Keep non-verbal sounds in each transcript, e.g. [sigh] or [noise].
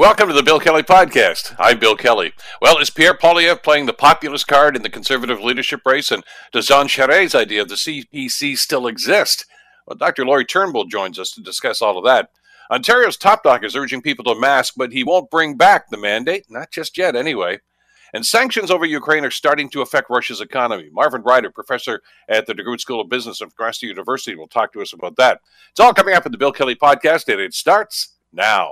Welcome to the Bill Kelly Podcast. I'm Bill Kelly. Well, is Pierre Poilievre playing the populist card in the conservative leadership race? And does Jean Charest's idea of the CPC still exist? Well, Dr. Lori Turnbull joins us to discuss all of that. Ontario's top dog is urging people to mask, but he won't bring back the mandate, not just yet anyway. And sanctions over Ukraine are starting to affect Russia's economy. Marvin Ryder, professor at the DeGroote School of Business of McMaster University, will talk to us about that. It's all coming up in the Bill Kelly Podcast, and it starts now.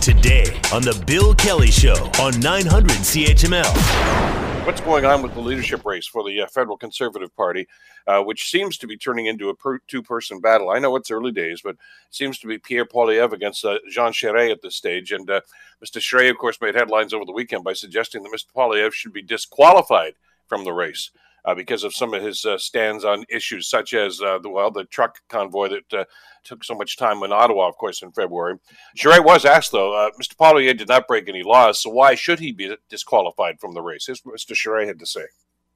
Today on The Bill Kelly Show on 900 CHML. What's going on with the leadership race for the uh, federal Conservative Party, uh, which seems to be turning into a per- two person battle? I know it's early days, but it seems to be Pierre Poilievre against uh, Jean Charest at this stage. And uh, Mr. Charest, of course, made headlines over the weekend by suggesting that Mr. Poilievre should be disqualified from the race uh, because of some of his uh, stands on issues such as uh, the well the truck convoy that uh, took so much time in Ottawa, of course, in February. Charest was asked though, uh, Mr. Poilievre did not break any laws, so why should he be disqualified from the race? Here's what Mr. Charest had to say.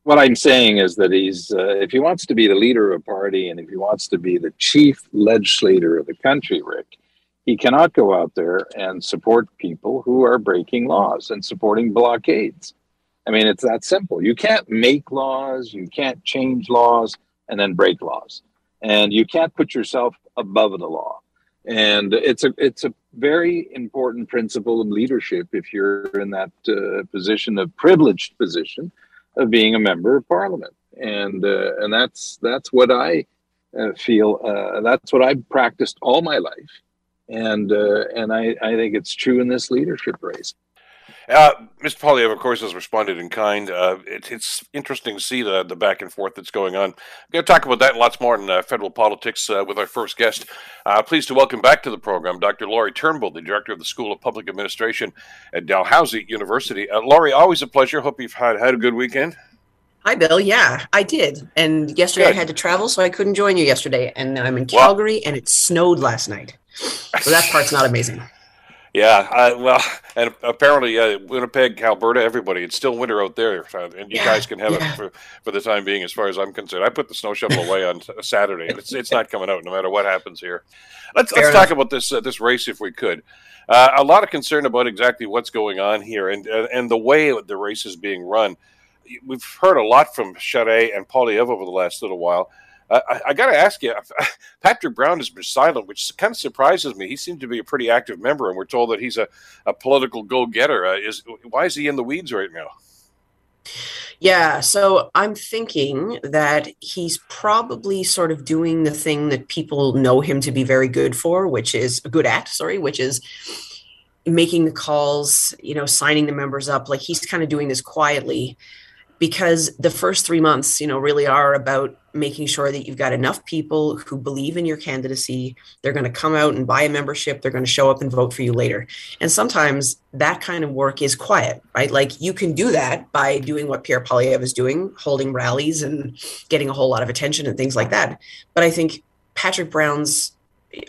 What I'm saying is that he's, uh, if he wants to be the leader of a party and if he wants to be the chief legislator of the country, Rick, he cannot go out there and support people who are breaking laws and supporting blockades. I mean, it's that simple. You can't make laws, you can't change laws, and then break laws, and you can't put yourself above the law. And it's a it's a very important principle of leadership if you're in that uh, position of privileged position of being a member of parliament. And uh, and that's that's what I uh, feel. Uh, that's what I've practiced all my life, and uh, and I, I think it's true in this leadership race. Uh, Mr. Poilievre, of course, has responded in kind. Uh, it, it's interesting to see the, the back and forth that's going on. We're going to talk about that and lots more in uh, federal politics uh, with our first guest. Uh, pleased to welcome back to the program Dr. Lori Turnbull, the director of the School of Public Administration at Dalhousie University. Uh, Lori, always a pleasure. Hope you've had, had a good weekend. Hi, Bill. Yeah, I did. And yesterday good. I had to travel, so I couldn't join you yesterday. And I'm in Calgary, well, and it snowed last night. So that part's not amazing. Yeah, uh, well, [laughs] and apparently uh, Winnipeg, Alberta, everybody, it's still winter out there, and you yeah, guys can have yeah. it for, for the time being, as far as I'm concerned. I put the snow shovel away on Saturday, and it's it's not coming out no matter what happens here. Let's Fair let's enough. talk about this uh, this race if we could. Uh, a lot of concern about exactly what's going on here, and and the way the race is being run. We've heard a lot from Charest and Poilievre over the last little while. I, I got to ask you, [laughs] Patrick Brown has been silent, which kind of surprises me. He seems to be a pretty active member, and we're told that he's a, a political go getter. Uh, is why is he in the weeds right now? Yeah, so I'm thinking that he's probably sort of doing the thing that people know him to be very good for, which is good at, sorry, which is making the calls, you know, signing the members up. Like he's kind of doing this quietly because the first three months, you know, really are about making sure that you've got enough people who believe in your candidacy. They're going to come out and buy a membership. They're going to show up and vote for you later. And sometimes that kind of work is quiet, right? Like you can do that by doing what Pierre Poilievre is doing, holding rallies and getting a whole lot of attention and things like that. But I think Patrick Brown's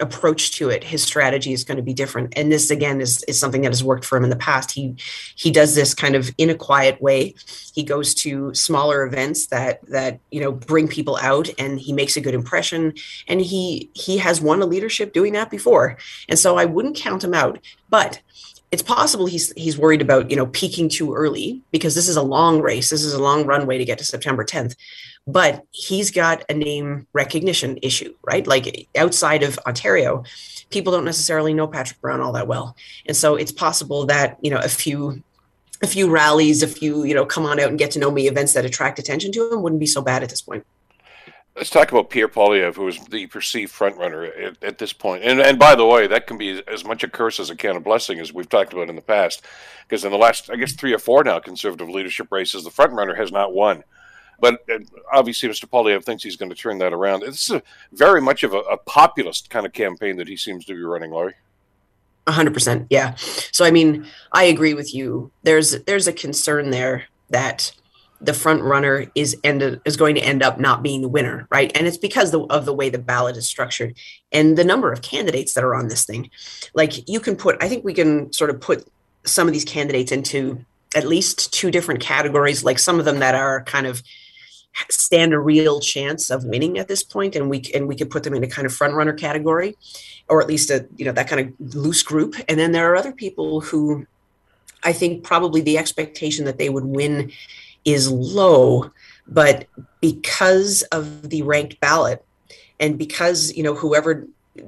approach to it his strategy is going to be different. And this again is, is something that has worked for him in the past. He he does this kind of in a quiet way. He goes to smaller events that that you know bring people out and he makes a good impression. And he he has won a leadership doing that before. And so i wouldn't count him out. But it's possible he's he's worried about you know peaking too early because this is a long race. This is a long runway to get to september 10th but he's got a name recognition issue, right? Like outside of Ontario, people don't necessarily know Patrick Brown all that well. And so it's possible that, you know, a few a few rallies, a few, you know, come on out and get to know me events that attract attention to him wouldn't be so bad at this point. Let's talk about Pierre Poilievre, who is the perceived frontrunner at, at this point. And, and by the way, that can be as much a curse as a can of blessing, as we've talked about in the past. Because in the last, I guess, three or four now conservative leadership races, the frontrunner has not won. But obviously, Mr. Poilievre thinks he's going to turn that around. This is very much of a, a, populist kind of campaign that he seems to be running, hundred percent, yeah. So, I mean, I agree with you. There's there's a concern there that the front runner is ended is going to end up not being the winner, right? And it's because of the way the ballot is structured and the number of candidates that are on this thing. Like you can put, I think we can sort of put some of these candidates into at least two different categories. Like some of them that are kind of stand a real chance of winning at this point and we and we could put them in a kind of front runner category or at least a you know that kind of loose group. And then there are other people who i think probably the expectation that they would win is low but because of the ranked ballot and because you know whoever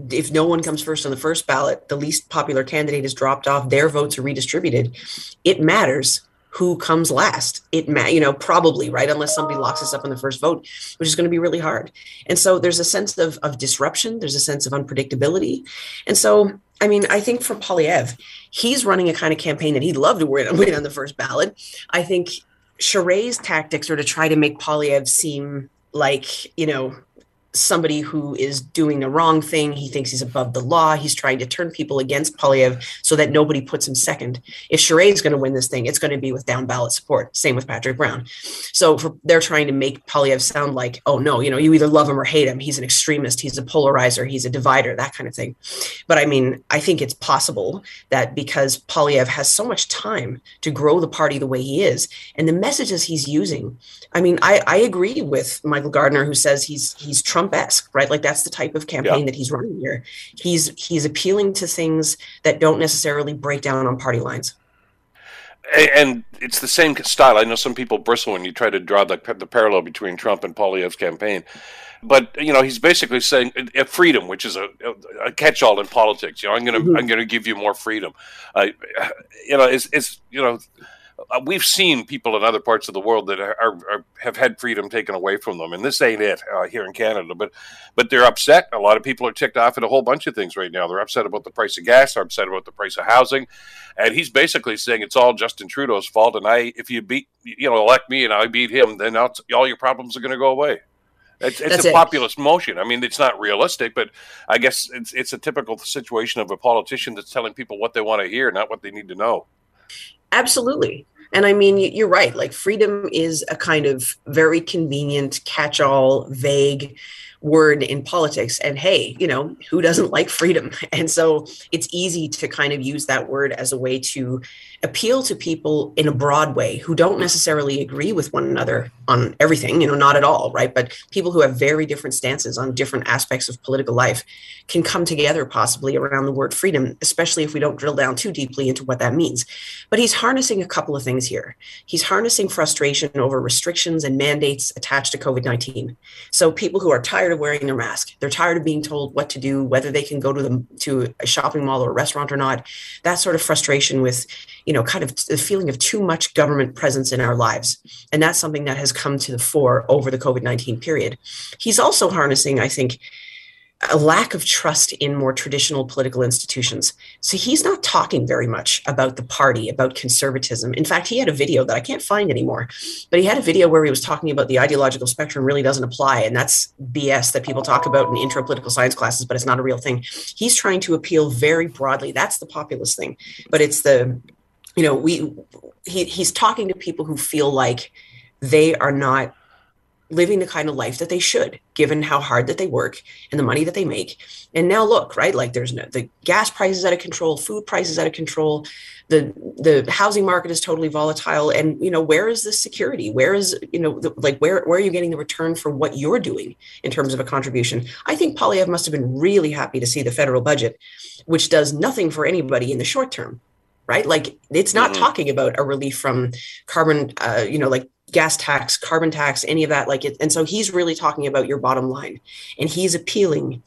if no one comes first on the first ballot the least popular candidate is dropped off their votes are redistributed it matters who comes last. It you know probably right unless somebody locks us up in the first vote, which is going to be really hard. And so there's a sense of of disruption. There's a sense of unpredictability. And so I mean, I think for Poilievre, he's running a kind of campaign that he'd love to win, [laughs] win on the first ballot. I think Charest's tactics are to try to make Poilievre seem like you know somebody who is doing the wrong thing. He thinks he's above the law. He's trying to turn people against Poilievre so that nobody puts him second. If Charest is going to win this thing, it's going to be with down ballot support. Same with Patrick Brown. So for, they're trying to make Poilievre sound like, oh no, you know, you either love him or hate him. He's an extremist. He's a polarizer. He's a divider. That kind of thing. But I mean, I think it's possible that because Poilievre has so much time to grow the party the way he is, and the messages he's using. I mean, I, I agree with Michael Gardner who says he's he's trying Trump-esque, right? Like that's the type of campaign yeah. that he's running here. He's he's appealing to things that don't necessarily break down on party lines. And it's the same style. I know some people bristle when you try to draw the, the parallel between Trump and Poilievre's campaign. But you know, he's basically saying uh, freedom, which is a, a catch-all in politics. You know, I'm going to mm-hmm. I'm going to give you more freedom. Uh, you know, it's, it's you know uh, we've seen people in other parts of the world that are, are, have had freedom taken away from them, and this ain't it uh, here in Canada. But but they're upset. A lot of people are ticked off at a whole bunch of things right now. They're upset about the price of gas. They're upset about the price of housing, and he's basically saying it's all Justin Trudeau's fault. And I, if you beat, you know, elect me and I beat him, then all your problems are going to go away. It's, it's a it. populist motion. I mean, it's not realistic, but I guess it's it's a typical situation of a politician that's telling people what they want to hear, not what they need to know. Absolutely. And I mean, you're right. Like, freedom is a kind of very convenient, catch all, vague word in politics. And hey, you know, who doesn't like freedom? [laughs] And so it's easy to kind of use that word as a way to appeal to people in a broad way who don't necessarily agree with one another on everything, you know, not at all, right? But people who have very different stances on different aspects of political life can come together possibly around the word freedom, especially if we don't drill down too deeply into what that means. But he's harnessing a couple of things here. He's harnessing frustration over restrictions and mandates attached to COVID 19. So people who are tired of wearing their mask, they're tired of being told what to do, whether they can go to the to a shopping mall or a restaurant or not. That sort of frustration with you know, kind of the feeling of too much government presence in our lives. And that's something that has come to the fore over the COVID 19 period. He's also harnessing, I think, a lack of trust in more traditional political institutions. So he's not talking very much about the party, about conservatism. In fact, he had a video that I can't find anymore, but he had a video where he was talking about the ideological spectrum really doesn't apply. And that's BS that people talk about in intro political science classes, but it's not a real thing. He's trying to appeal very broadly. That's the populist thing, but it's the you know, we he, he's talking to people who feel like they are not living the kind of life that they should, given how hard that they work and the money that they make. And now look, right? Like there's no the gas prices out of control, food prices out of control, the the housing market is totally volatile. And you know, where is the security? Where is you know, the, like where where are you getting the return for what you're doing in terms of a contribution? I think Poilievre must have been really happy to see the federal budget, which does nothing for anybody in the short term right? Like it's not mm-hmm. talking about a relief from carbon, uh, you know, like gas tax, carbon tax, any of that. Like it, and so he's really talking about your bottom line, and he's appealing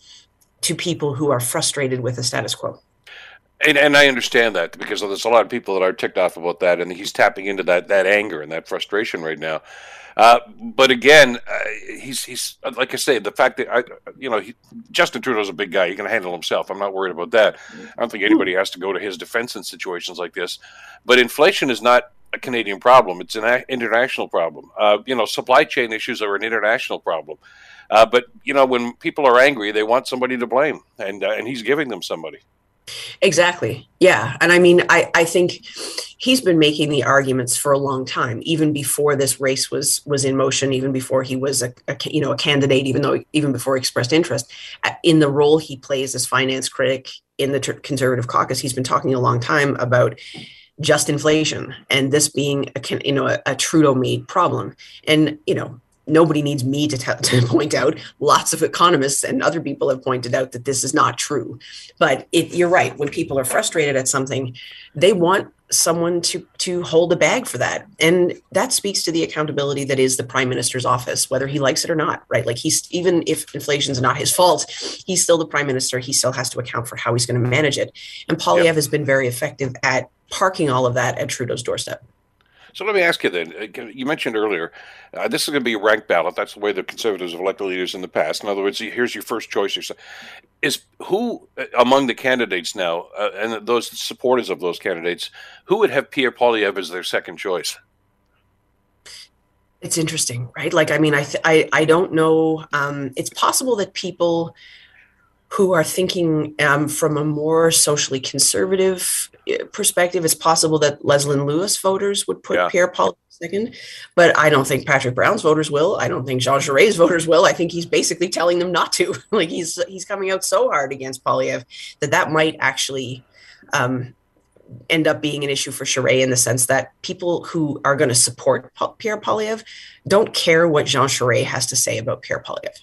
to people who are frustrated with the status quo. And, and I understand that because there's a lot of people that are ticked off about that, and he's tapping into that that anger and that frustration right now. Uh, but again, uh, he's he's like I say, the fact that I, you know, he, Justin Trudeau's a big guy; he can handle himself. I'm not worried about that. I don't think anybody has to go to his defense in situations like this. But inflation is not a Canadian problem; it's an international problem. Uh, you know, supply chain issues are an international problem. Uh, but you know, when people are angry, they want somebody to blame, and uh, and he's giving them somebody. Exactly. Yeah. And I mean, I, I think he's been making the arguments for a long time, even before this race was was in motion, even before he was a, a you know a candidate, even though even before he expressed interest uh, in the role he plays as finance critic in the conservative caucus. He's been talking a long time about just inflation and this being a you know a, a Trudeau made problem. And you know nobody needs me to, t- [laughs] to point out. Lots of economists and other people have pointed out that this is not true. But it, you're right. When people are frustrated at something, they want someone to to hold a bag for that and that speaks to the accountability that is the prime minister's office whether he likes it or not right like he's even if inflation's not his fault he's still the prime minister he still has to account for how he's going to manage it and Poilievre yep. has been very effective at parking all of that at Trudeau's doorstep so let me ask you then. Uh, you mentioned earlier, uh, this is going to be a ranked ballot. That's the way the Conservatives have elected leaders in the past. In other words, here's your first choice. Is who uh, among the candidates now, uh, and those supporters of those candidates, who would have Pierre Poilievre as their second choice? It's interesting, right? Like, I mean, I th- I, I don't know. Um, it's possible that people who are thinking um, from a more socially conservative eh, perspective, it's possible that Leslyn Lewis voters would put yeah. Pierre Paul second, but I don't think Patrick Brown's voters will. I don't think Jean Charest's voters will. I think he's basically telling them not to. [laughs] like he's he's coming out so hard against Poilievre that that might actually um, end up being an issue for Charest in the sense that people who are going to support Pierre Poilievre don't care what Jean Charest has to say about Pierre Poilievre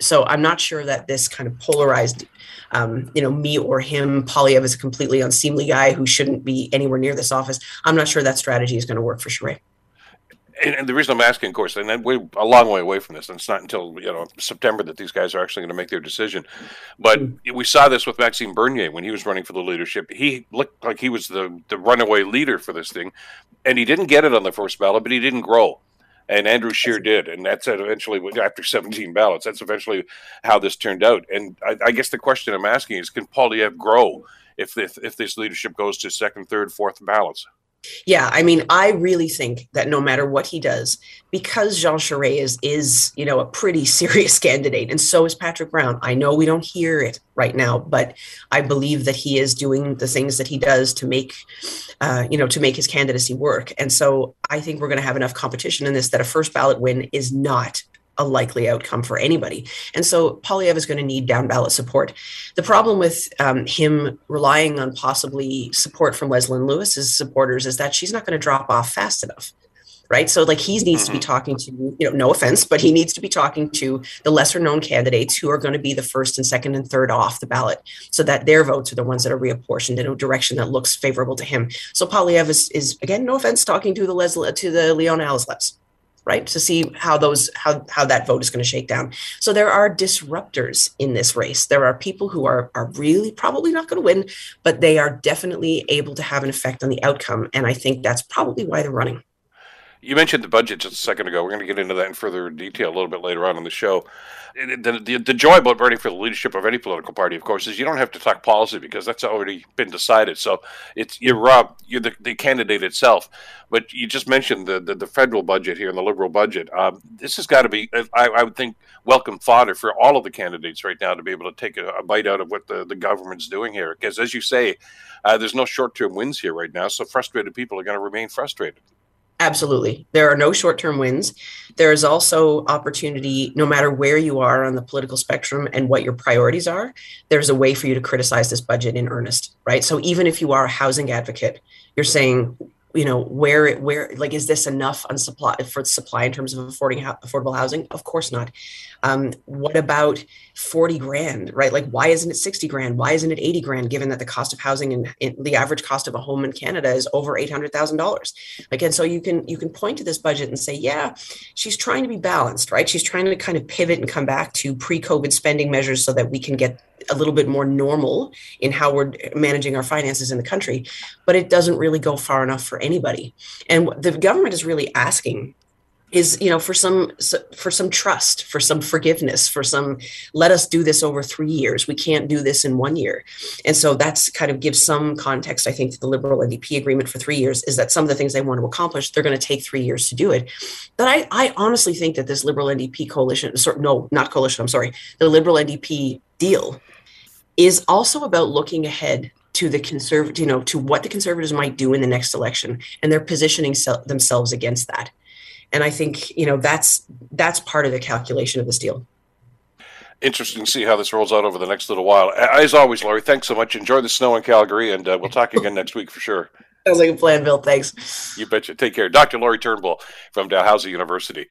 so I'm not sure that this kind of polarized, um, you know, me or him, Poilievre is a completely unseemly guy who shouldn't be anywhere near this office. I'm not sure that strategy is going to work for Charest. And, and, the reason I'm asking, of course, and then we're a long way away from this, and it's not until you know September that these guys are actually going to make their decision. But mm-hmm. we saw this with Maxime Bernier when he was running for the leadership. He looked like he was the the runaway leader for this thing, and he didn't get it on the first ballot, but he didn't grow and Andrew Scheer did, and that's eventually after 17 ballots. That's eventually how this turned out. And I, I guess the question I'm asking is, can Poilievre grow if this, if this leadership goes to second, third, fourth ballots? Yeah, I mean, I really think that no matter what he does, because Jean Charest is, is, you know, a pretty [laughs] serious candidate, and so is Patrick Brown. I know we don't hear it right now, but I believe that he is doing the things that he does to make, uh, you know, to make his candidacy work. And so I think we're going to have enough competition in this that a first ballot win is not a likely outcome for anybody. And so Poilievre is going to need down ballot support. The problem with um, him relying on possibly support from Leslyn Lewis's supporters is that she's not going to drop off fast enough. Right. So like he needs to be mm-hmm. talking to, you know, no offense, but he needs to be talking to the lesser known candidates who are going to be the first and second and third off the ballot so that their votes are the ones that are reapportioned in a direction that looks favorable to him. So Poilievre is, is again, no offense, talking to the Leslie to the Leona Alleslevs right? To see how those how how that vote is going to shake down. So there are disruptors in this race. There are people who are are really probably not going to win but they are definitely able to have an effect on the outcome and i think that's probably why they're running you mentioned the budget just a second ago. We're going to get into that in further detail a little bit later on in the show. The, the, the, joy about running for the leadership of any political party, of course, is you don't have to talk policy because that's already been decided. So it's you're uh, you're the, the candidate itself. But you just mentioned the, the, the federal budget here and the liberal budget. Um, this has got to be, I, I, would think, welcome fodder for all of the candidates right now to be able to take a, a bite out of what the, the government's doing here. Because as you say, uh, there's no short term wins here right now. So frustrated people are going to remain frustrated. Absolutely. There are no short term wins. There is also opportunity, no matter where you are on the political spectrum and what your priorities are, there's a way for you to criticize this budget in earnest, right? So even if you are a housing advocate, you're saying, you know where where like is this enough on supply for supply in terms of affording affordable housing of course not um, what about 40 grand right? Like why isn't it 60 grand? Why isn't it 80 grand given that the cost of housing and the average cost of a home in canada is over $800000 like and so you can you can point to this budget and say yeah she's trying to be balanced right? She's trying to kind of pivot and come back to pre-covid spending measures so that we can get a little bit more normal in how we're managing our finances in the country, but it doesn't really go far enough for anybody. And the government is really asking is you know for some for some trust for some forgiveness for some let us do this over three years. We can't do this in one year. And so that's kind of gives some context i think to the liberal ndp agreement for three years is that some of the things they want to accomplish they're going to take three years to do it. But i i honestly think that this liberal ndp coalition no not coalition i'm sorry the liberal ndp deal is also about looking ahead to the conservative, you know, to what the conservatives might do in the next election, and they're positioning se- themselves against that. And I think you know that's that's part of the calculation of this deal. Interesting to see how this rolls out over the next little while. As always, Lori, thanks so much. Enjoy the snow in Calgary, and uh, we'll talk again next week for sure. [laughs] Sounds like a plan, Bill. Thanks. You betcha. Take care. Dr. Lori Turnbull from Dalhousie University.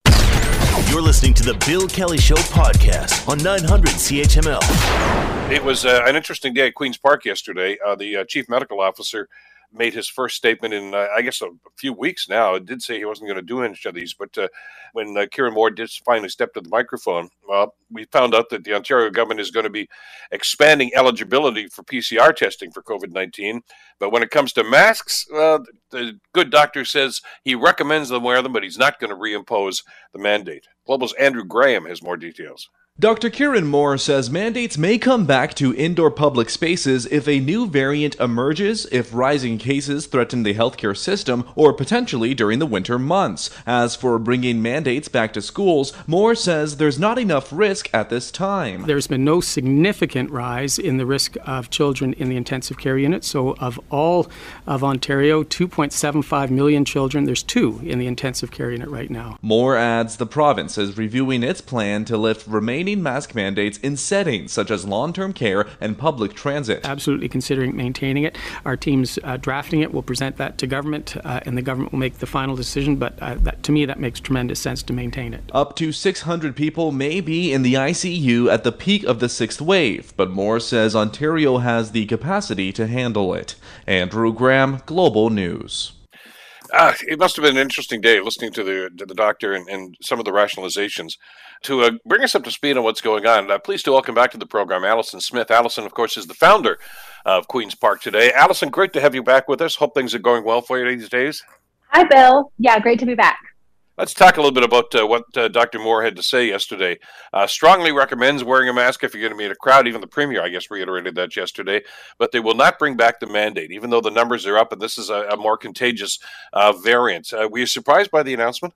You're listening to the Bill Kelly Show podcast on 900 CHML. It was uh, an interesting day at Queen's Park yesterday. Uh, the uh, chief medical officer made his first statement in, uh, I guess, a, few weeks now. It did say he wasn't going to do any of these, but uh, when uh, Kieran Moore did finally step to the microphone, well, we found out that the Ontario government is going to be expanding eligibility for PCR testing for COVID 19. But when it comes to masks, the good doctor says he recommends them wear them, but he's not going to reimpose the mandate. Global's Andrew Graham has more details. Dr. Kieran Moore says mandates may come back to indoor public spaces if a new variant emerges, if rising cases threaten the healthcare system, or potentially during the winter months. As for bringing mandates back to schools, Moore says there's not enough risk at this time. There's been no significant rise in the risk of children in the intensive care unit. So, of all of Ontario, 2.75 million children, there's two in the intensive care unit right now. Moore adds the province is reviewing its plan to lift remaining mask mandates in settings such as long term care and public transit. Absolutely considering maintaining it. Our team's uh, drafting it. We'll present that to government, uh, and the government will make the final decision. But uh, that, to me, that makes tremendous sense to maintain it. Up to 600 people may be in the ICU at the peak of the sixth wave, but Moore says Ontario has the capacity to handle it. Andrew Graham, Global News. Uh, it must have been an interesting day listening to the to the doctor and, and some of the rationalizations to uh, bring us up to speed on what's going on. Uh, pleased to welcome back to the program Allison Smith. Allison, of course, is the founder of Queen's Park Today. Allison, great to have you back with us. Hope things are going well for you these days. Hi, Bill. Yeah, great to be back. Let's talk a little bit about uh, what uh, Dr. Moore had to say yesterday. Uh, strongly recommends wearing a mask if you're going to be in a crowd. Even the premier, I guess, reiterated that yesterday. But they will not bring back the mandate, even though the numbers are up and this is a, a more contagious uh, variant. Uh, were you surprised by the announcement?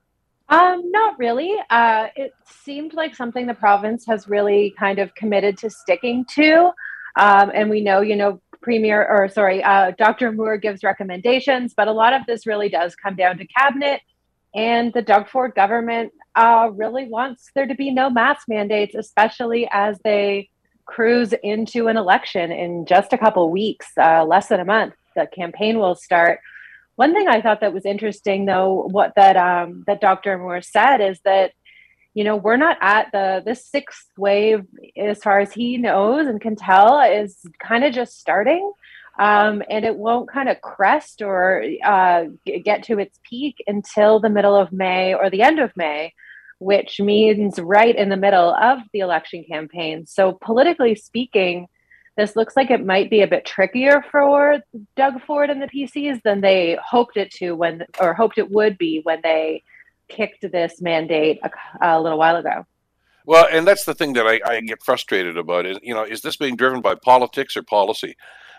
Um, not really. Uh, it seemed like something the province has really kind of committed to sticking to. Um, and we know, you know, Premier or sorry, Dr. Moore gives recommendations, but a lot of this really does come down to cabinet and the Doug Ford government uh, really wants there to be no mask mandates, especially as they cruise into an election in just a couple weeks, uh, less than a month. The campaign will start. One thing I thought that was interesting, though, what that um, that Dr. Moore said is that you know we're not at the this sixth wave as far as he knows and can tell is kind of just starting um, and it won't kind of crest or uh, get to its peak until the middle of May or the end of May, which means right in the middle of the election campaign. So, politically speaking, this looks like it might be a bit trickier for Doug Ford and the PCs than they hoped it to when, or hoped it would be when they kicked this mandate a, a little while ago. Well, and that's the thing that I, I, get frustrated about is, you know, is this being driven by politics or policy?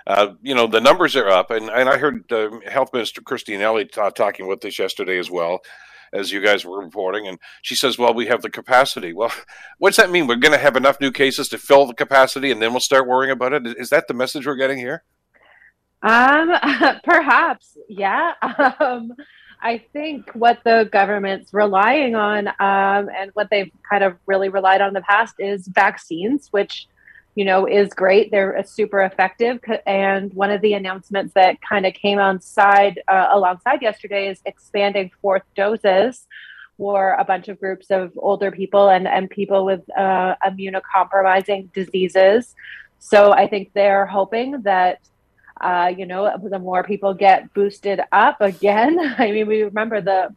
Uh, you know, the numbers are up, and, and I heard uh, Health Minister Christine Elliott t- talking about this yesterday as well, as you guys were reporting, and she says, "Well, we have the capacity." Well, [laughs] what does that mean? We're going to have enough new cases to fill the capacity, and then we'll start worrying about it. Is that the message we're getting here? Um, [laughs] perhaps, yeah. [laughs] Um, I think what the government's relying on, um, and what they've kind of really relied on in the past, is vaccines, which you know, is great. They're uh, super effective. And one of the announcements that kind of came on side uh, alongside yesterday is expanding fourth doses for a bunch of groups of older people and, and people with uh, immunocompromising diseases. So I think they're hoping that, uh, you know, the more people get boosted up again. [laughs] I mean, we remember the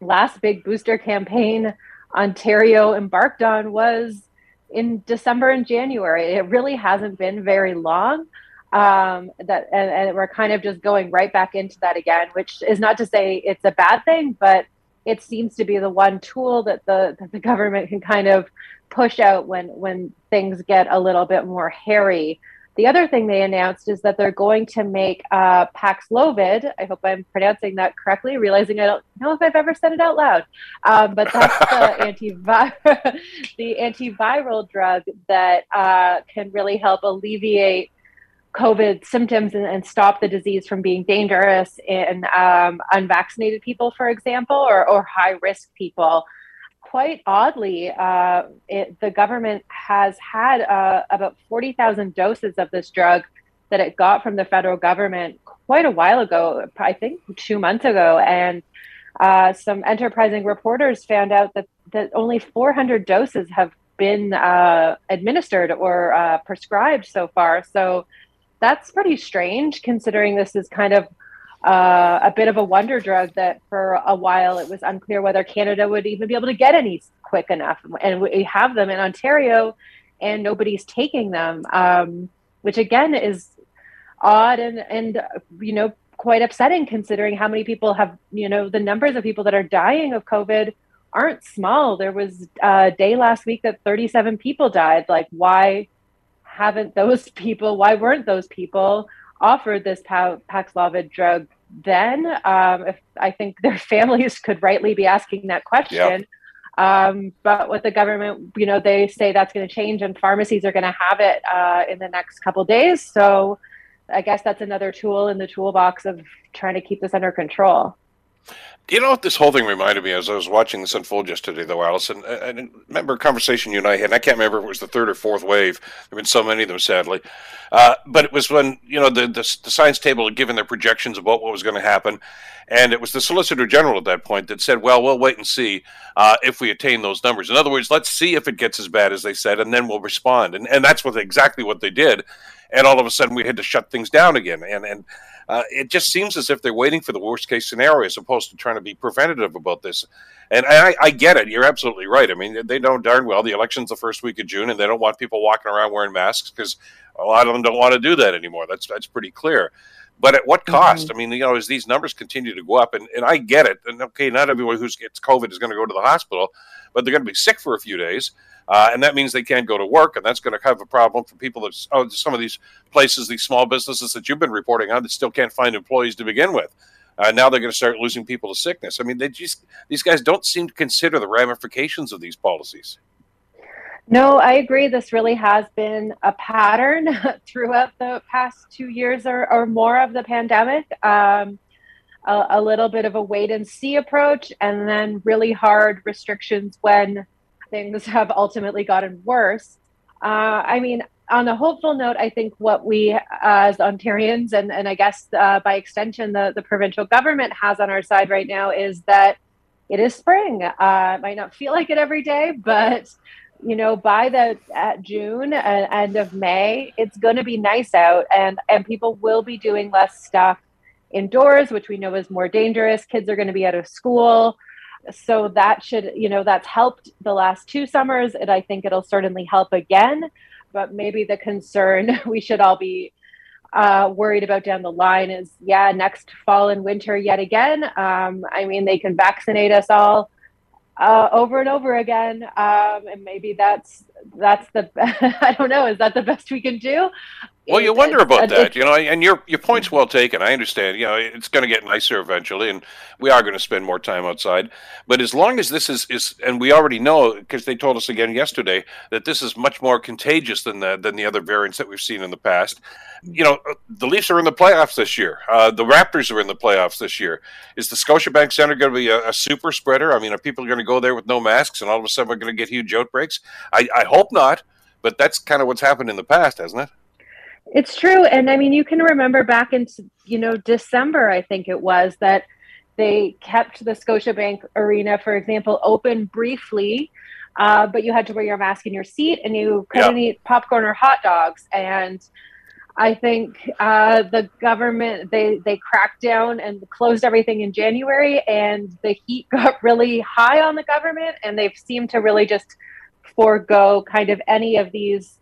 last big booster campaign Ontario embarked on was in December and January. It really hasn't been very long. Um, that and, and we're kind of just going right back into that again, which is not to say it's a bad thing, but it seems to be the one tool that the that the government can kind of push out when when things get a little bit more hairy the other thing they announced is that they're going to make uh, Paxlovid. I hope I'm pronouncing that correctly, realizing I don't know if I've ever said it out loud. Um, but that's the, [laughs] antiviral, [laughs] the antiviral drug that uh, can really help alleviate COVID symptoms and, and, stop the disease from being dangerous in um, unvaccinated people, for example, or, or high risk people quite oddly, uh, it, the government has had uh, about 40,000 doses of this drug that it got from the federal government quite a while ago, I think two months ago. And uh, some enterprising reporters found out that, that only 400 doses have been uh, administered or uh, prescribed so far. So that's pretty strange considering this is kind of uh, a bit of a wonder drug that for a while it was unclear whether Canada would even be able to get any quick enough. And we have them in Ontario and nobody's taking them, um, which again is odd and, and, you know, quite upsetting considering how many people have, you know, the numbers of people that are dying of COVID aren't small. There was a day last week that 37 people died. Like, why haven't those [laughs] people, why weren't those people offered this Paxlovid drug then? Um, if I think their [laughs] families could rightly be asking that question. Yep. Um, but with the government, you know, they say that's going to change and pharmacies are going to have it uh, in the next couple days. So I guess that's another tool in the toolbox of trying to keep this under control. You know what this whole thing reminded me as I was watching this unfold yesterday, though, Allison. I, remember a conversation you and I had. And I can't remember if it was the third or fourth wave. There've been so many of them, sadly. Uh, but it was when you know the, the, the science table had given their projections about what was going to happen, and it was the Solicitor General at that point that said, "Well, we'll wait and see uh, if we attain those numbers." In other words, let's see if it gets as bad as they said, and then we'll respond. And and that's what exactly what they did. And all of a sudden, we had to shut things down again. And and uh, it just seems as if they're waiting for the worst case scenario as opposed to trying to be preventative about this. And I, I get it. You're absolutely right. I mean, they know darn well the election's the first week of June, and they don't want people walking around wearing masks because a lot of them don't want to do that anymore. That's that's pretty clear. But at what cost? Mm-hmm. I mean, you know, as these numbers continue to go up, and, and I get it. And okay, not everyone who gets COVID is going to go to the hospital, but they're going to be sick for a few days. Uh, and that means they can't go to work, and that's going to have a problem for people that oh, some of these places, these small businesses that you've been reporting on, that still can't find employees to begin with. Uh, now they're going to start losing people to sickness. I mean, they just these guys don't seem to consider the ramifications of these policies. No, I agree. This really has been a pattern [laughs] throughout the past two years or, or more of the pandemic. Um, a, a, little bit of a wait and see approach, and then really hard restrictions when things [laughs] have ultimately gotten worse. Uh, I mean, on a hopeful note, I think what we uh, as Ontarians and, and I guess uh, by extension the, the provincial government has on our side right now is that it is spring. Uh, it might not feel like it every day, [laughs] but you know, by the at June and uh, end of May, it's going to be nice out, and and people will be doing less stuff indoors, which we know is more dangerous. Kids are going to be out of school. So that should you know that's helped the last two summers and i think it'll certainly help again. But maybe the concern [laughs] we should all be uh, worried about down the line is yeah next fall and winter yet again. Um, i mean they can vaccinate us all uh, over and over again um, and maybe that's that's the [laughs] i don't know is that the best we can do well, you wonder about that, you know, and your your point's well taken. I understand. You know, it's going to get nicer eventually, and we are going to spend more time outside. But as long as this is is, and we already know because they told us again yesterday that this is much more contagious than the than the other variants that we've seen in the past. You know, the Leafs are in the playoffs this year. Uh, the Raptors are in the playoffs this year. Is the Scotiabank Center going to be a, a super spreader? I mean, are people going to go there with no masks, and all of a sudden we're going to get huge outbreaks? I, I hope not, but that's kind of what's happened in the past, hasn't it? It's true. And I mean, you can remember back in, you know, December, I think it was, that they kept the Scotiabank Arena, for example, open briefly, uh, but you had to wear your mask in your seat and you couldn't eat popcorn or hot dogs. And I think uh, the government they they cracked down and closed everything in January, and the heat [laughs] got really high on the government, and they've seemed to really just forego kind of any of these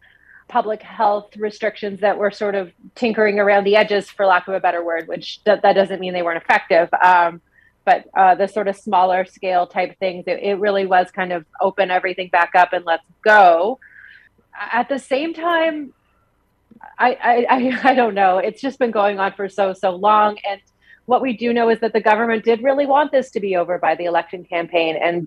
public health restrictions that were sort of tinkering around the edges, for lack of a better word, which th- that doesn't mean they weren't effective. Um, but uh, the sort of smaller scale type things, it, it, really was kind of open everything back up and let's go. At the same time, I, I, [laughs] I don't know. It's just been going on for so, so long. And what we do know is that the government did really want this to be over by the election campaign. And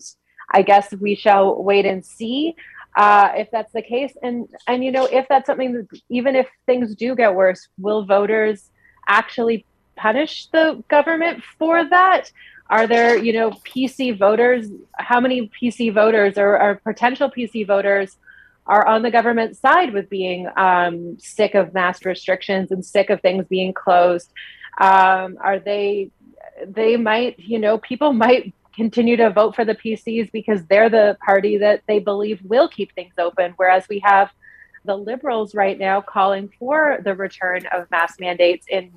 I guess we shall wait and see uh, if that's the case. And and you know, if that's something that even if things do get worse, will voters actually punish the government for that? Are there, you know, PC voters? How many PC voters or, or potential PC voters are on the government side with being um, sick of mass restrictions and sick of things being closed? Um, are they they might, you know, people might continue to vote for the PCs because they're the party that they believe will keep things open. Whereas we have the liberals right now calling for the return of mask mandates in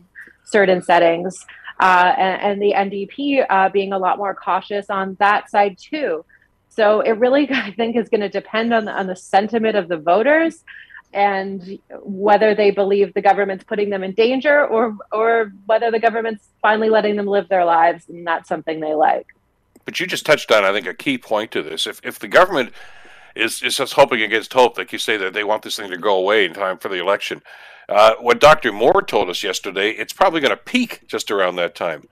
certain settings, uh, and, and, the NDP uh, being a lot more cautious on that side too. So it really, [laughs] I think, is going to depend on the, on the sentiment of the voters and whether they believe the government's putting them in danger or or whether the government's finally letting them live their lives and that's something they like. But you just touched on, I think, a key point to this. If if the government is is just hoping against hope, like you say, that they want this thing to go away in time for the election. Uh, what Dr. Moore told us yesterday, it's probably going to peak just around that time.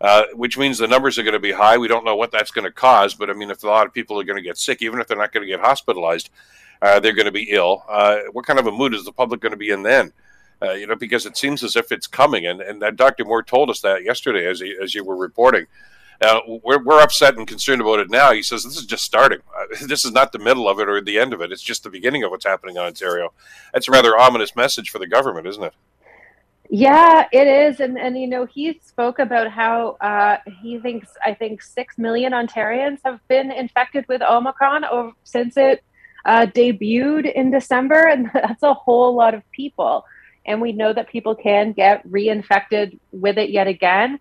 Uh, which means the numbers are going to be high. We don't know what that's going to cause, but I mean, if a lot of people are going to get sick, even if they're not going to get hospitalized, uh, they're going to be ill. Uh, what kind of a mood is the public going to be in then? Uh, you know, because it seems as if it's coming, and and Dr. Moore told us that yesterday, as he, as you were reporting. Uh, we're, we're upset and concerned about it now. He says this is just starting. [laughs] This is not the middle of it or the end of it. It's just the beginning of what's happening in Ontario. That's a rather ominous message for the government, isn't it? Yeah, it is, and and you know he spoke about how uh, he thinks I think six million Ontarians have been infected with Omicron over, since it uh, debuted in December, [laughs] and that's a whole lot of people. And we know that people can get reinfected with it yet again.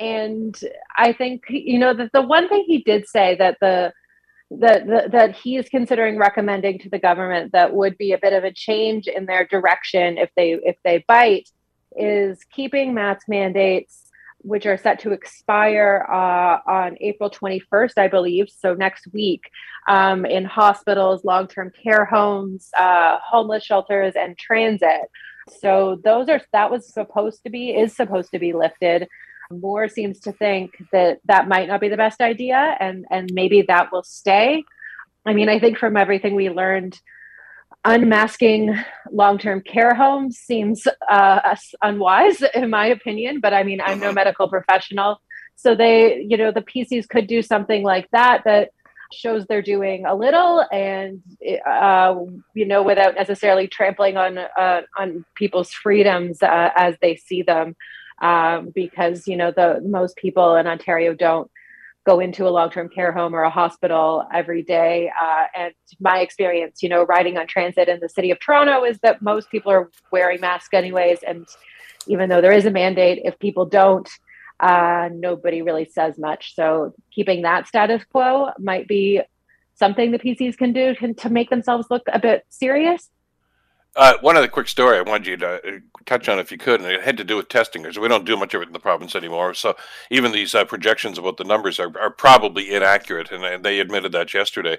And I think you know that the one thing he did say that the that that he is considering recommending to the government that would be a bit of a change in their direction if they if they bite is keeping mask mandates which are set to expire uh, on April 21st, I believe, so next week, um, in hospitals, long term care homes, uh, homeless shelters, and transit. So those are that was supposed to be is supposed to be lifted. Moore seems to think that that might not be the best idea, and and maybe that will stay. I mean, I think from everything we learned unmasking long-term care homes seems uh, unwise [laughs] in my opinion but i mean i'm no medical professional so they you know the pcs could do something like that that shows they're doing a little and uh, you know without necessarily trampling on uh, on people's freedoms uh, as they see them um, because you know the most people in ontario don't go into a long-term care home or a hospital every day. Uh, and my experience, you know, riding on transit in the city of Toronto is that most people are wearing masks anyways. And even though there is a mandate, if people don't, uh, nobody really says much. So keeping that status quo might be something the PCs can do to, to make themselves look a bit serious. Uh, one other quick story I wanted you to uh, touch on, if you could, and it had to do with testing, because we don't do much of it in the province anymore. So even these uh, projections about the numbers are, are probably inaccurate, and, and they admitted that yesterday.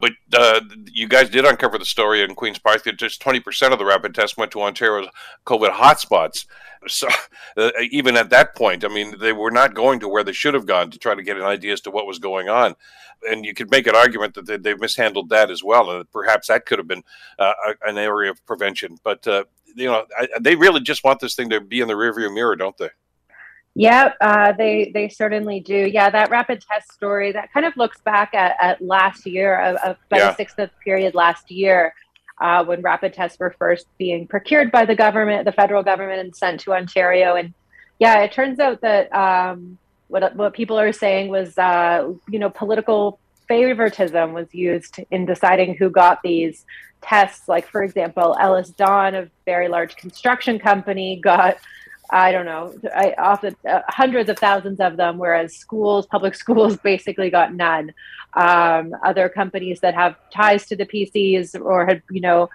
But uh, you guys did uncover the story in Queen's Park that just 20% of the rapid tests went to Ontario's COVID hotspots. So [laughs] uh, even at that point, I mean, they were not going to where they should have gone to try to get an idea as to what was going on. And you could make an argument that they, they've mishandled that as well, and perhaps that could have been uh, an area of prevention. But uh, you know, I, they really just want this thing to be in the rearview mirror, don't they? Yeah, uh, they they certainly do. Yeah, that rapid test story that kind of looks back at, at last year, of, of yeah. the six month period last year, uh, when rapid tests were first being procured by the government, the federal government, and sent to Ontario. And yeah, it turns out that um, what what people are saying was, uh, you know, political favoritism was used in deciding who got these tests. Like, for example, EllisDon, a very large construction company, got I don't know, I often uh, hundreds of thousands of them, whereas schools, public [laughs] schools, basically got none. Um, other companies that have ties to the PCs or had, you know,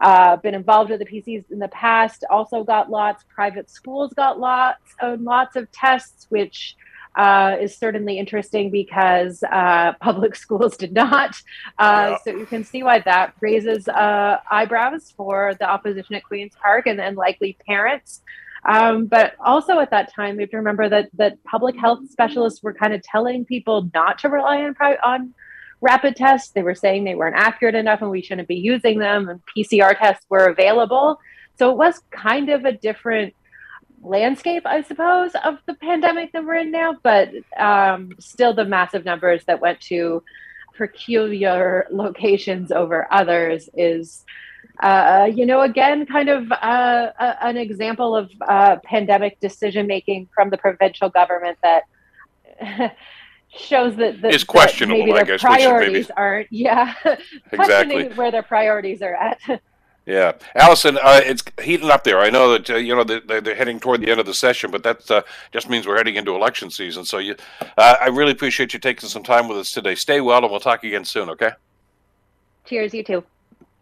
uh, been involved with the PCs in the past also got lots. Private schools got lots and lots of tests, which uh, is certainly interesting because uh, [laughs] public schools did not. Uh, yeah. So you can see why that raises uh, eyebrows for the opposition at Queen's Park and, and likely parents. Um, but also at that time, we have to remember that that public health specialists were kind of telling people not to rely on on rapid tests. They were saying they weren't accurate enough and we shouldn't be using them. And PCR tests were available, so it was kind of a different landscape, I suppose, of the pandemic that we're in now. But um, still, the massive numbers that went to peculiar locations over others is uh, you know, again, kind of uh, a, an example of uh, pandemic decision making from the provincial government that [laughs] shows that, that is questionable. That maybe their I guess priorities aren't. [laughs] Yeah, exactly where their priorities are at. [laughs] Yeah, Allison, uh, it's heating up there. I know that uh, you know they're, they're, heading toward the end of the session, but that uh, just means we're heading into election season. So you, uh, I really appreciate you taking some time with us today. Stay well, and we'll talk again soon. Okay. Cheers, you too.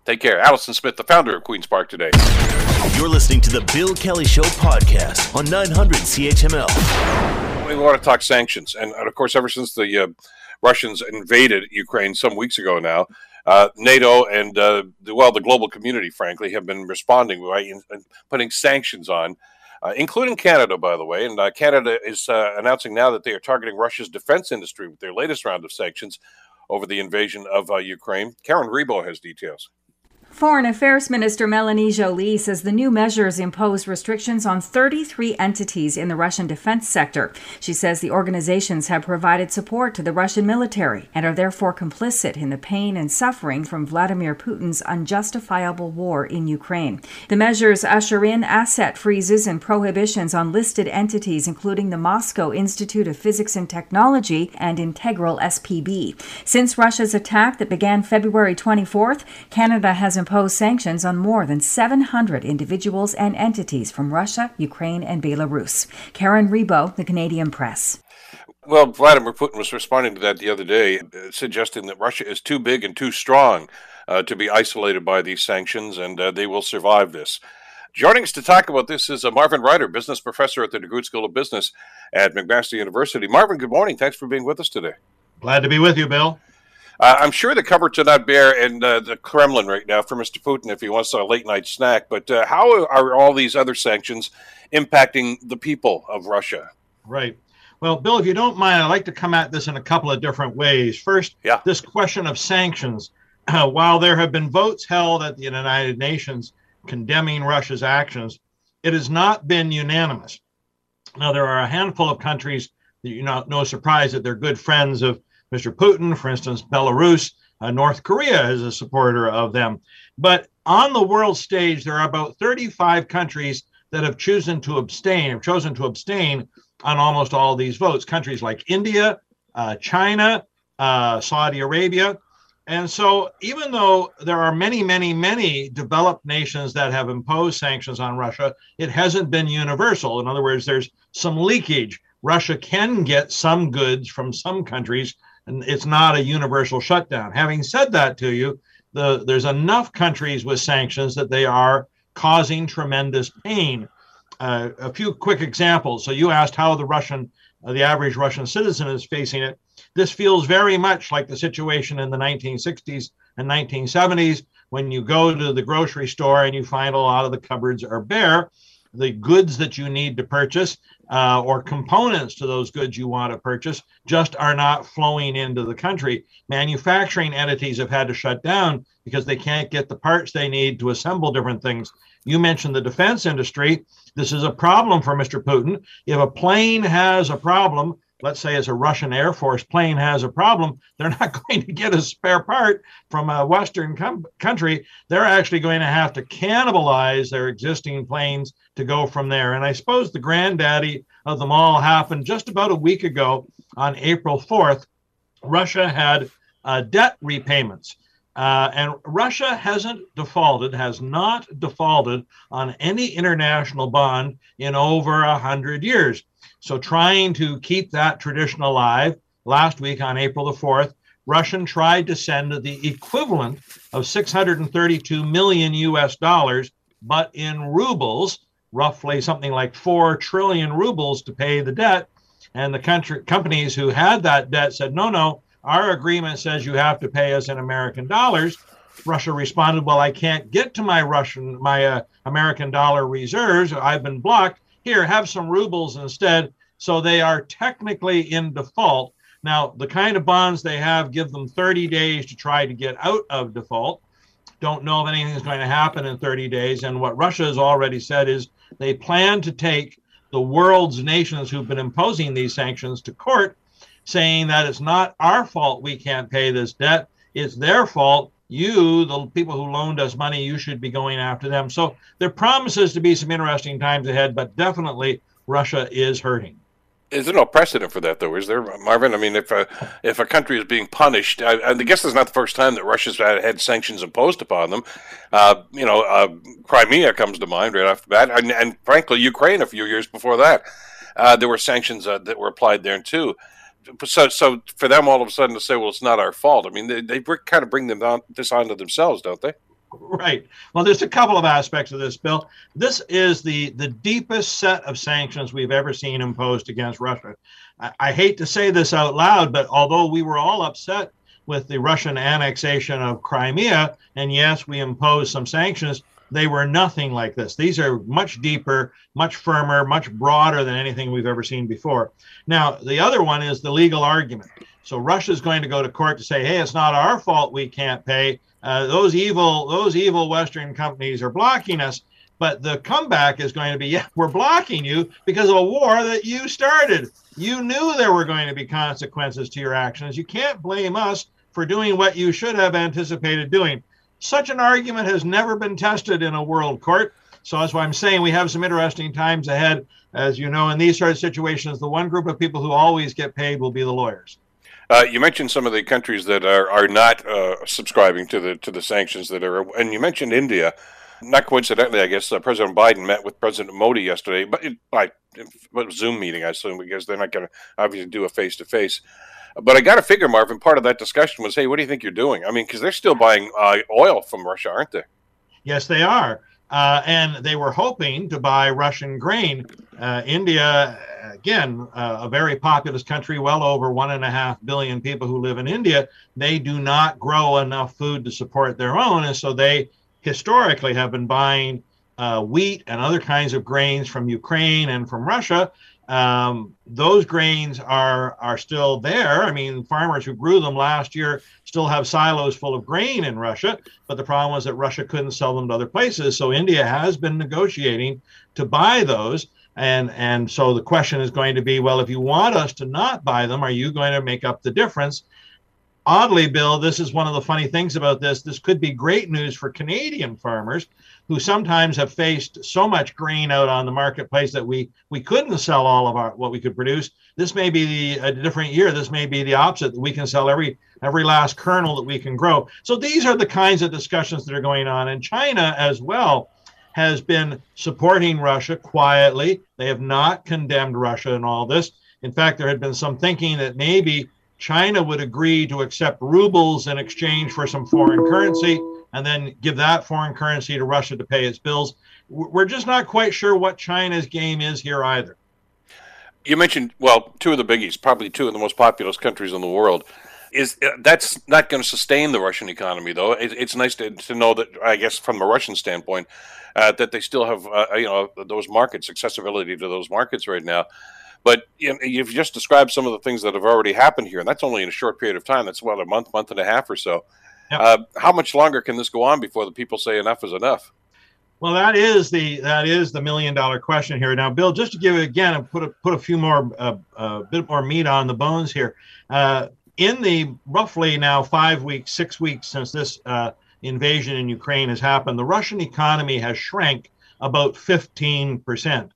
Take care. Allison Smith, the founder of Queen's Park Today. You're listening to the Bill Kelly Show podcast on 900 CHML. We want to talk sanctions, and, of course, ever since the uh, Russians invaded Ukraine some weeks ago now. Uh, NATO and uh, the, well, the global community, frankly, have been responding by in, in putting sanctions on, uh, including Canada, by the way. And uh, Canada is uh, announcing now that they are targeting Russia's defense industry with their latest round of sanctions over the invasion of uh, Ukraine. Karen Rebo has details. Foreign Affairs Minister Melanie Joly says the new measures impose restrictions on 33 entities in the Russian defense sector. She says the organizations have provided support to the Russian military and are therefore complicit in the pain and suffering from Vladimir Putin's unjustifiable war in Ukraine. The measures usher in asset freezes and prohibitions on listed entities, including the Moscow Institute of Physics and Technology and Integral SPB. Since Russia's attack that began February 24th, Canada has imposed sanctions on more than 700 individuals and entities from Russia, Ukraine, and Belarus. Karen Rebo, the Canadian Press. Well, Vladimir Putin was responding to that the other day, uh, suggesting that Russia is too big and too strong uh, to be isolated by these sanctions, and uh, they will survive this. Joining us to talk about this is uh, Marvin Ryder, business professor at the DeGroote School of Business at McMaster University. Marvin, good morning. Thanks for being with us today. Glad to be with you, Bill. Uh, I'm sure the cupboards are not bare in uh, the Kremlin right now for Mr. Putin if he wants a late night snack. But uh, how are all these other sanctions impacting the people of Russia? Right. Well, Bill, if you don't mind, I'd like to come at this in a couple of different ways. First, yeah. this question of sanctions. [clears throat] while there have been votes held at the United Nations condemning Russia's actions, it has not been unanimous. Now, there are a handful of countries that you know, no surprise that they're good friends of Mr. Putin, for instance, Belarus, uh, North Korea is a supporter of them. But on the world stage, there are about 35 countries that have chosen to abstain, have chosen to abstain on almost all these votes. Countries like India, uh, China, uh, Saudi Arabia. And so, even though there are many, many, many developed nations that have imposed sanctions on Russia, it hasn't been universal. In other words, there's some leakage. Russia can get some goods from some countries and it's not a universal shutdown. Having said that to you, the, there's enough countries with sanctions that they are causing tremendous pain. Uh, a few quick examples. So you asked how the Russian, uh, the average Russian citizen is facing it. This feels very much like the situation in the 1960s and 1970s when you go to the grocery store and you find a lot of the cupboards are bare. The goods that you need to purchase uh, or components to those goods you want to purchase just are not flowing into the country. Manufacturing entities have had to shut down because they can't get the parts they need to assemble different things. You mentioned the defense industry. This is a problem for Mr. Putin. If a plane has a problem, let's say as a Russian Air Force plane has a problem, they're not [laughs] going to get a spare part from a Western com- country. They're actually going to have to cannibalize their existing planes to go from there. And I suppose the granddaddy of them all happened just about a week ago on April 4th. Russia had uh, debt repayments. Uh, and Russia hasn't defaulted, has not defaulted on any international bond in over a hundred years. So, trying to keep that tradition alive, last week on April the 4th, Russian tried to send the equivalent of 632 million US dollars, but in rubles, roughly something like 4 trillion rubles to pay the debt. And the country companies who had that debt said, no, no, our agreement says you have to pay us in American dollars. Russia responded, well, I can't get to my Russian, my uh, American dollar reserves. I've been blocked here, have some rubles instead. So they are technically in default. Now, the kind of bonds they have give them 30 days to try to get out of default. Don't know if anything's going to happen in 30 days. And what Russia has already said is they plan to take the world's nations who've been imposing these sanctions to court, saying that it's not our fault we can't pay this debt. It's their fault you, the people who loaned us money, you should be going after them. So there promises to be some interesting times ahead, but definitely Russia is hurting. Is there no precedent for that, though? Is there, Marvin? I mean, if a if a country is being punished, I, I guess it's not the first time that Russia's had, sanctions imposed upon them. Uh, you know, uh, Crimea comes to mind right off the bat, and, and frankly, Ukraine a few years before that, uh, there were sanctions uh, that were applied there too. So, so for them all of a sudden to say, "Well, it's not our fault," I mean, they, they kind of bring them down this onto themselves, don't they? Right. Well, there's a couple of aspects of this bill. This is the the deepest set of sanctions we've ever seen imposed against Russia. I, I, hate to say this out loud, but although we were all upset with the Russian annexation of Crimea, and yes, we imposed some sanctions, they were nothing like this. These are much deeper, much firmer, much broader than anything we've ever seen before. Now, the other one is the legal argument. So Russia is going to go to court to say, "Hey, it's not our fault we can't pay." Uh, those evil those evil Western companies are blocking us. But the comeback is going to be, yeah, we're blocking you because of a war that you started. You knew there were going to be consequences to your actions. You can't blame us for doing what you should have anticipated doing. Such an argument has never been tested in a world court. So that's why I'm saying we have some interesting times ahead. As you know, in these sort of situations, the one group of people who always get paid will be the lawyers. Uh, you mentioned some of the countries that are, are not uh, subscribing to the to the sanctions that are, and you mentioned India. Not coincidentally, I guess uh, President Biden met with President Modi yesterday, but it, by Zoom meeting, I assume, because they're not going to obviously do a face to face. But I got to figure, Marvin, part of that discussion was, hey, what do you think you're doing? I mean, because they're still buying uh, oil from Russia, aren't they? Yes, they are. Uh, and they were hoping to buy Russian grain. Uh, India, again, uh, a very populous country, well over one and a half billion people who live in India, they do not grow enough food to support their own. And so they historically have been buying uh, wheat and other kinds of grains from Ukraine and from Russia. Um, those grains are are still there. I mean, farmers who grew them last year still have silos full of grain in Russia, but the problem was that Russia couldn't sell them to other places. So India has been negotiating to buy those. And and so the question is going to be, well, if you want us to not buy them, are you going to make up the difference? Oddly, Bill, this is one of the funny things about this. This could be great news for Canadian farmers who sometimes have faced so much grain out on the marketplace that we we couldn't sell all of our what we could produce. This may be the, a different year. This may be the opposite that we can sell every every last kernel that we can grow. So these are the kinds of discussions that are going on. And China as well has been supporting Russia quietly. They have not condemned Russia in all this. In fact, there had been some thinking that maybe China would agree to accept rubles in exchange for some foreign currency and then give that foreign currency to Russia to pay its bills. We're just not quite sure what China's game is here either. You mentioned well, two of the biggies, probably two of the most populous countries in the world. Is uh, that's not going to sustain the Russian economy though? It, it's nice to, to know that I guess from a Russian standpoint uh, that they still have uh, you know those markets, accessibility to those markets right now. But you've just described some of the things that have already happened here, and that's only in a short period of time. That's what a month, month and a half or so. Yep. Uh, how much longer can this go on before the people say enough is enough? Well, that is the that is the million dollar question here. Now, Bill, just to give it again and put a, put a few more uh, a uh, bit more meat on the bones here. Uh, in the roughly now five weeks, six weeks since this uh, invasion in Ukraine has happened, the Russian economy has shrank about 15 percent.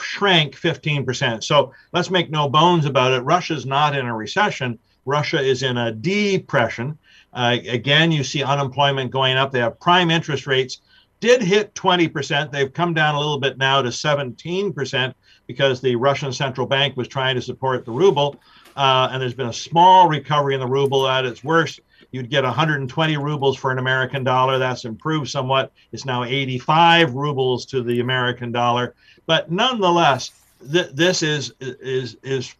Shrank 15 percent. So let's make no bones about it. Russia's not in a recession. Russia is in a depression. Uh, again, you see unemployment going up. They have prime interest rates did hit 20%. They've come down a little bit now to 17% because the Russian central bank was trying to support the ruble. Uh, and there's been a small recovery in the ruble at its worst. You'd get 120 rubles for an American dollar. That's improved somewhat. It's now 85 rubles to the American dollar. But nonetheless, th- this is is is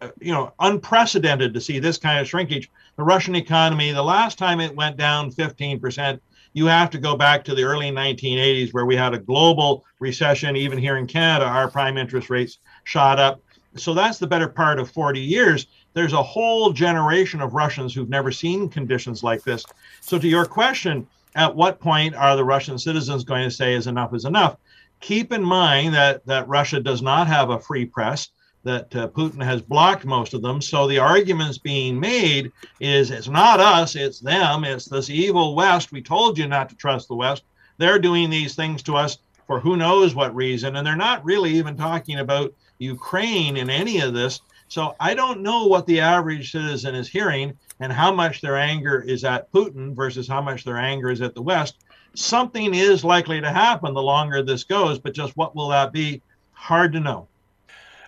uh, you know unprecedented to see this kind of shrinkage. The Russian economy, the last time it went down 15 percent you have to go back to the early 1980s where we had a global recession. Even here in Canada, our prime interest rates shot up. So that's the better part of 40 years. There's a whole generation of Russians who've never seen conditions like this. So, to your question, at what point are the Russian citizens going to say is enough is enough? Keep in mind that, that Russia does not have a free press. that uh, Putin has blocked most of them. So the arguments being made is it's not us, it's them, it's this evil West. We told you not to trust the West. They're doing these things to us for who knows what reason. And they're not really even talking about Ukraine in any of this. So I don't know what the average citizen is hearing and how much their anger is at Putin versus how much their anger is at the West. Something is likely to happen the longer this goes, but just what will that be? Hard to know.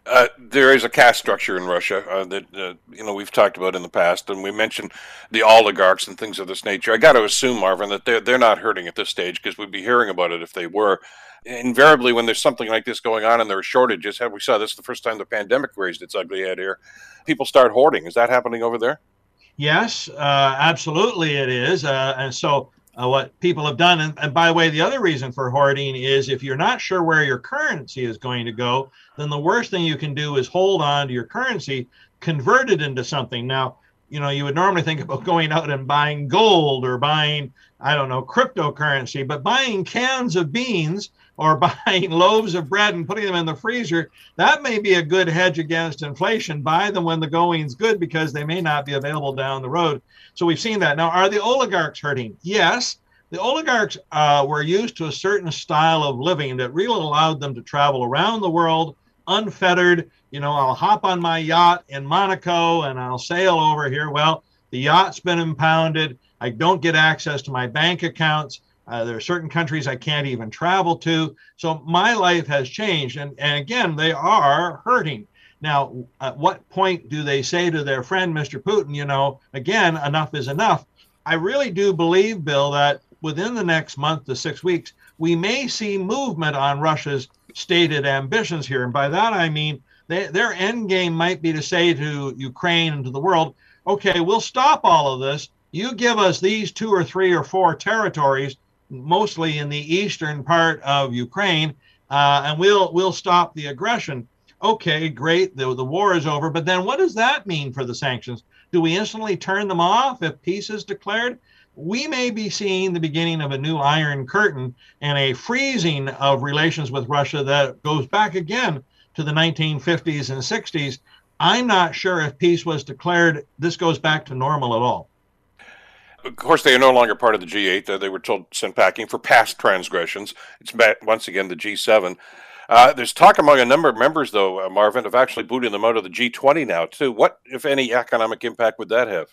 Uh, there is a caste structure in Russia uh, that uh, you know we've talked about in the past, and we mentioned the oligarchs and things of this nature. I got to assume, Marvin, that they're they're not hurting at this stage because we'd be hearing about it if they were. Invariably, when there's something like this going on and there are shortages, we saw this the first time the pandemic raised its ugly head here. People start hoarding. Is that happening over there? Yes, uh, absolutely, it is. Uh, and so uh, what people have done. And, and, by the way, the other reason for hoarding is if you're not sure where your currency is going to go, then the worst thing you can do is hold on to your currency, convert it into something. Now, you know, you would normally think about [laughs] going out and buying gold or buying, I don't know, cryptocurrency, but buying cans of beans or [laughs] buying loaves of bread and putting them in the freezer, that may be a good hedge against inflation. Buy them when the going's good because they may not be available down the road. So we've seen that. Now, are the oligarchs hurting? Yes. The oligarchs uh, were used to a certain style of living that really allowed them to travel around the world unfettered. You know, I'll hop on my yacht in Monaco and I'll sail over here. Well, the yacht's been impounded. I don't get access to my bank accounts. Uh, there are certain countries I can't even travel to. So my life has changed. And, and again, they are hurting. Now, at what point do they say to their friend, Mr. Putin, you know, again, enough is enough? I really do believe, Bill, that within the next month to six weeks, we may see movement on Russia's stated ambitions here. And by that, I mean they, their end game might be to say to Ukraine and to the world, okay, we'll stop all of this. You give us these two or three or four territories mostly in the eastern part of Ukraine, uh, and we'll we'll stop the aggression. Okay, great, the, the war is over, but then what does that mean for the sanctions? Do we instantly turn them off if peace is declared? We may be seeing the beginning of a new Iron Curtain and a freezing of relations with Russia that goes back again to the 1950s and 60s. I'm not sure if peace was declared, this goes back to normal at all of course, they are no longer part of the G8. They were told sent packing for past transgressions. It's once again the G7. Uh, there's talk among a number of members, though, uh, Marvin, of actually booting them out of the G20 now, too. What, if any, economic impact would that have?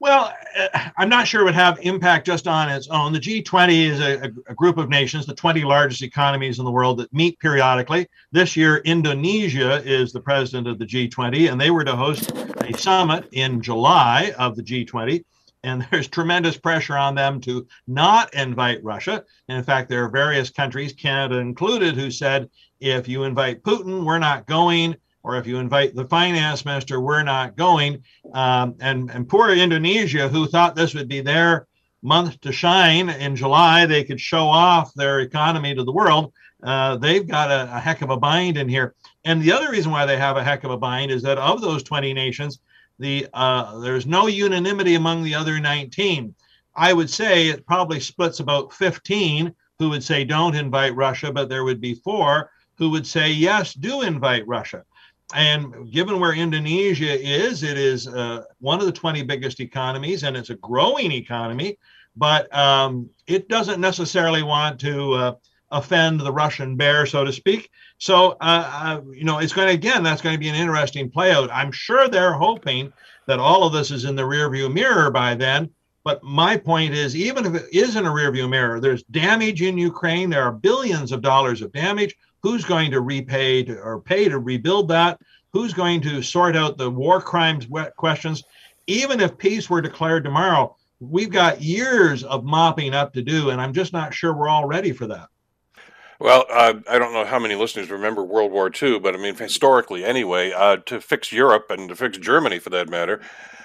Well, uh, I'm not sure it would have impact just on its own. The G20 is a, a, group of nations, the 20 largest economies in the world that meet periodically. This year, Indonesia is the president of the G20, and they were to host a summit in July of the G20 and there's tremendous pressure on them to not invite Russia. And in fact, there are various countries, Canada included, who said, if you invite Putin, we're not going, or if you invite the finance minister, we're not going. Um, and, and poor Indonesia, who thought this would be their month to shine in July, they could show off their economy to the world. Uh, they've got a, a heck of a bind in here. And the other reason why they have a heck of a bind is that of those 20 nations, the uh, there's no unanimity among the other 19. I would say it probably splits about 15 who would say don't invite Russia, but there would be four who would say yes, do invite Russia. And given where Indonesia is, it is uh, one of the 20 biggest economies and it's a growing economy, but um, it doesn't necessarily want to uh, offend the Russian bear, so to speak. So, uh, uh, you know, it's going to, again, that's going to be an interesting play out. I'm sure they're hoping that all of this is in the rearview mirror by then. But my point is, even if it is in a rearview mirror, there's damage in Ukraine. There are billions of dollars of damage. Who's going to repay to, or pay to rebuild that? Who's going to sort out the war crimes questions? Even if peace were declared tomorrow, we've got years of mopping up to do, and I'm just not sure we're all ready for that. Well, uh, I don't know how many listeners remember World War II, but I mean, historically anyway, uh, to fix Europe and to fix Germany for that matter,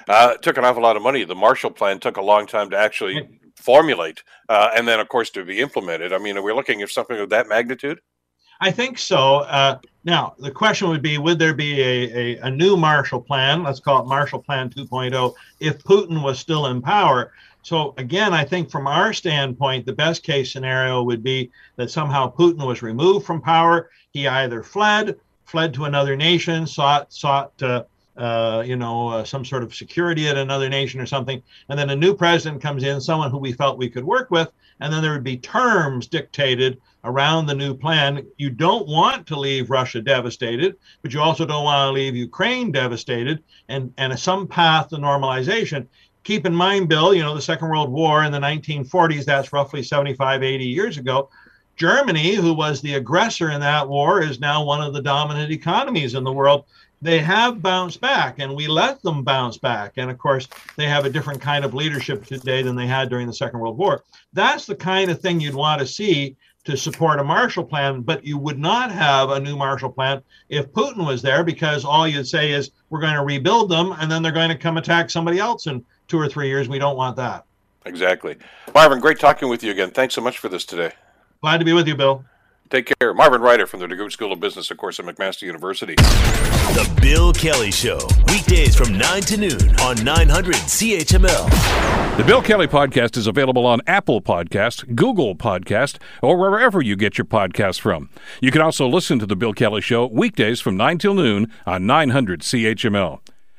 uh, took an awful lot of money. The Marshall Plan took a long time to actually formulate uh, and then, of course, to be implemented. I mean, are we looking at something of that magnitude? I think so. Uh, now, the question would be would there be a, a, a, new Marshall Plan? Let's call it Marshall Plan 2.0 if Putin was still in power. So again, I think from our standpoint, the best case scenario would be that somehow Putin was removed from power. He either fled, fled to another nation, sought sought uh, uh, you know uh, some sort of security at another nation or something, and then a new president comes in, someone who we felt we could work with, and then there would be terms dictated around the new plan. You don't want to leave Russia devastated, but you also don't want to leave Ukraine devastated, and and some path to normalization. Keep in mind, Bill, you know the Second World War in the 1940s. That's roughly 75, 80 years ago Germany, who was the aggressor in that war, is now one of the dominant economies in the world. They have bounced back, and we let them bounce back. And of course, they have a different kind of leadership today than they had during the Second World War. That's the kind of thing you'd want to see to support a Marshall Plan, but you would not have a new Marshall Plan if Putin was there, because all you'd say is, we're going to rebuild them, and then they're going to come attack somebody else in two or three years. We don't want that. Exactly. Marvin, great talking with you again. Thanks so much for this today. Glad to be with you, Bill. Take care. Marvin Ryder from the DeGroote School of Business, of course, at McMaster University. The Bill Kelly Show, weekdays from 9 to noon on 900 CHML. The Bill Kelly Podcast is available on Apple Podcast, Google Podcast, or wherever you get your podcasts from. You can also listen to The Bill Kelly Show weekdays from 9 till noon on 900 CHML.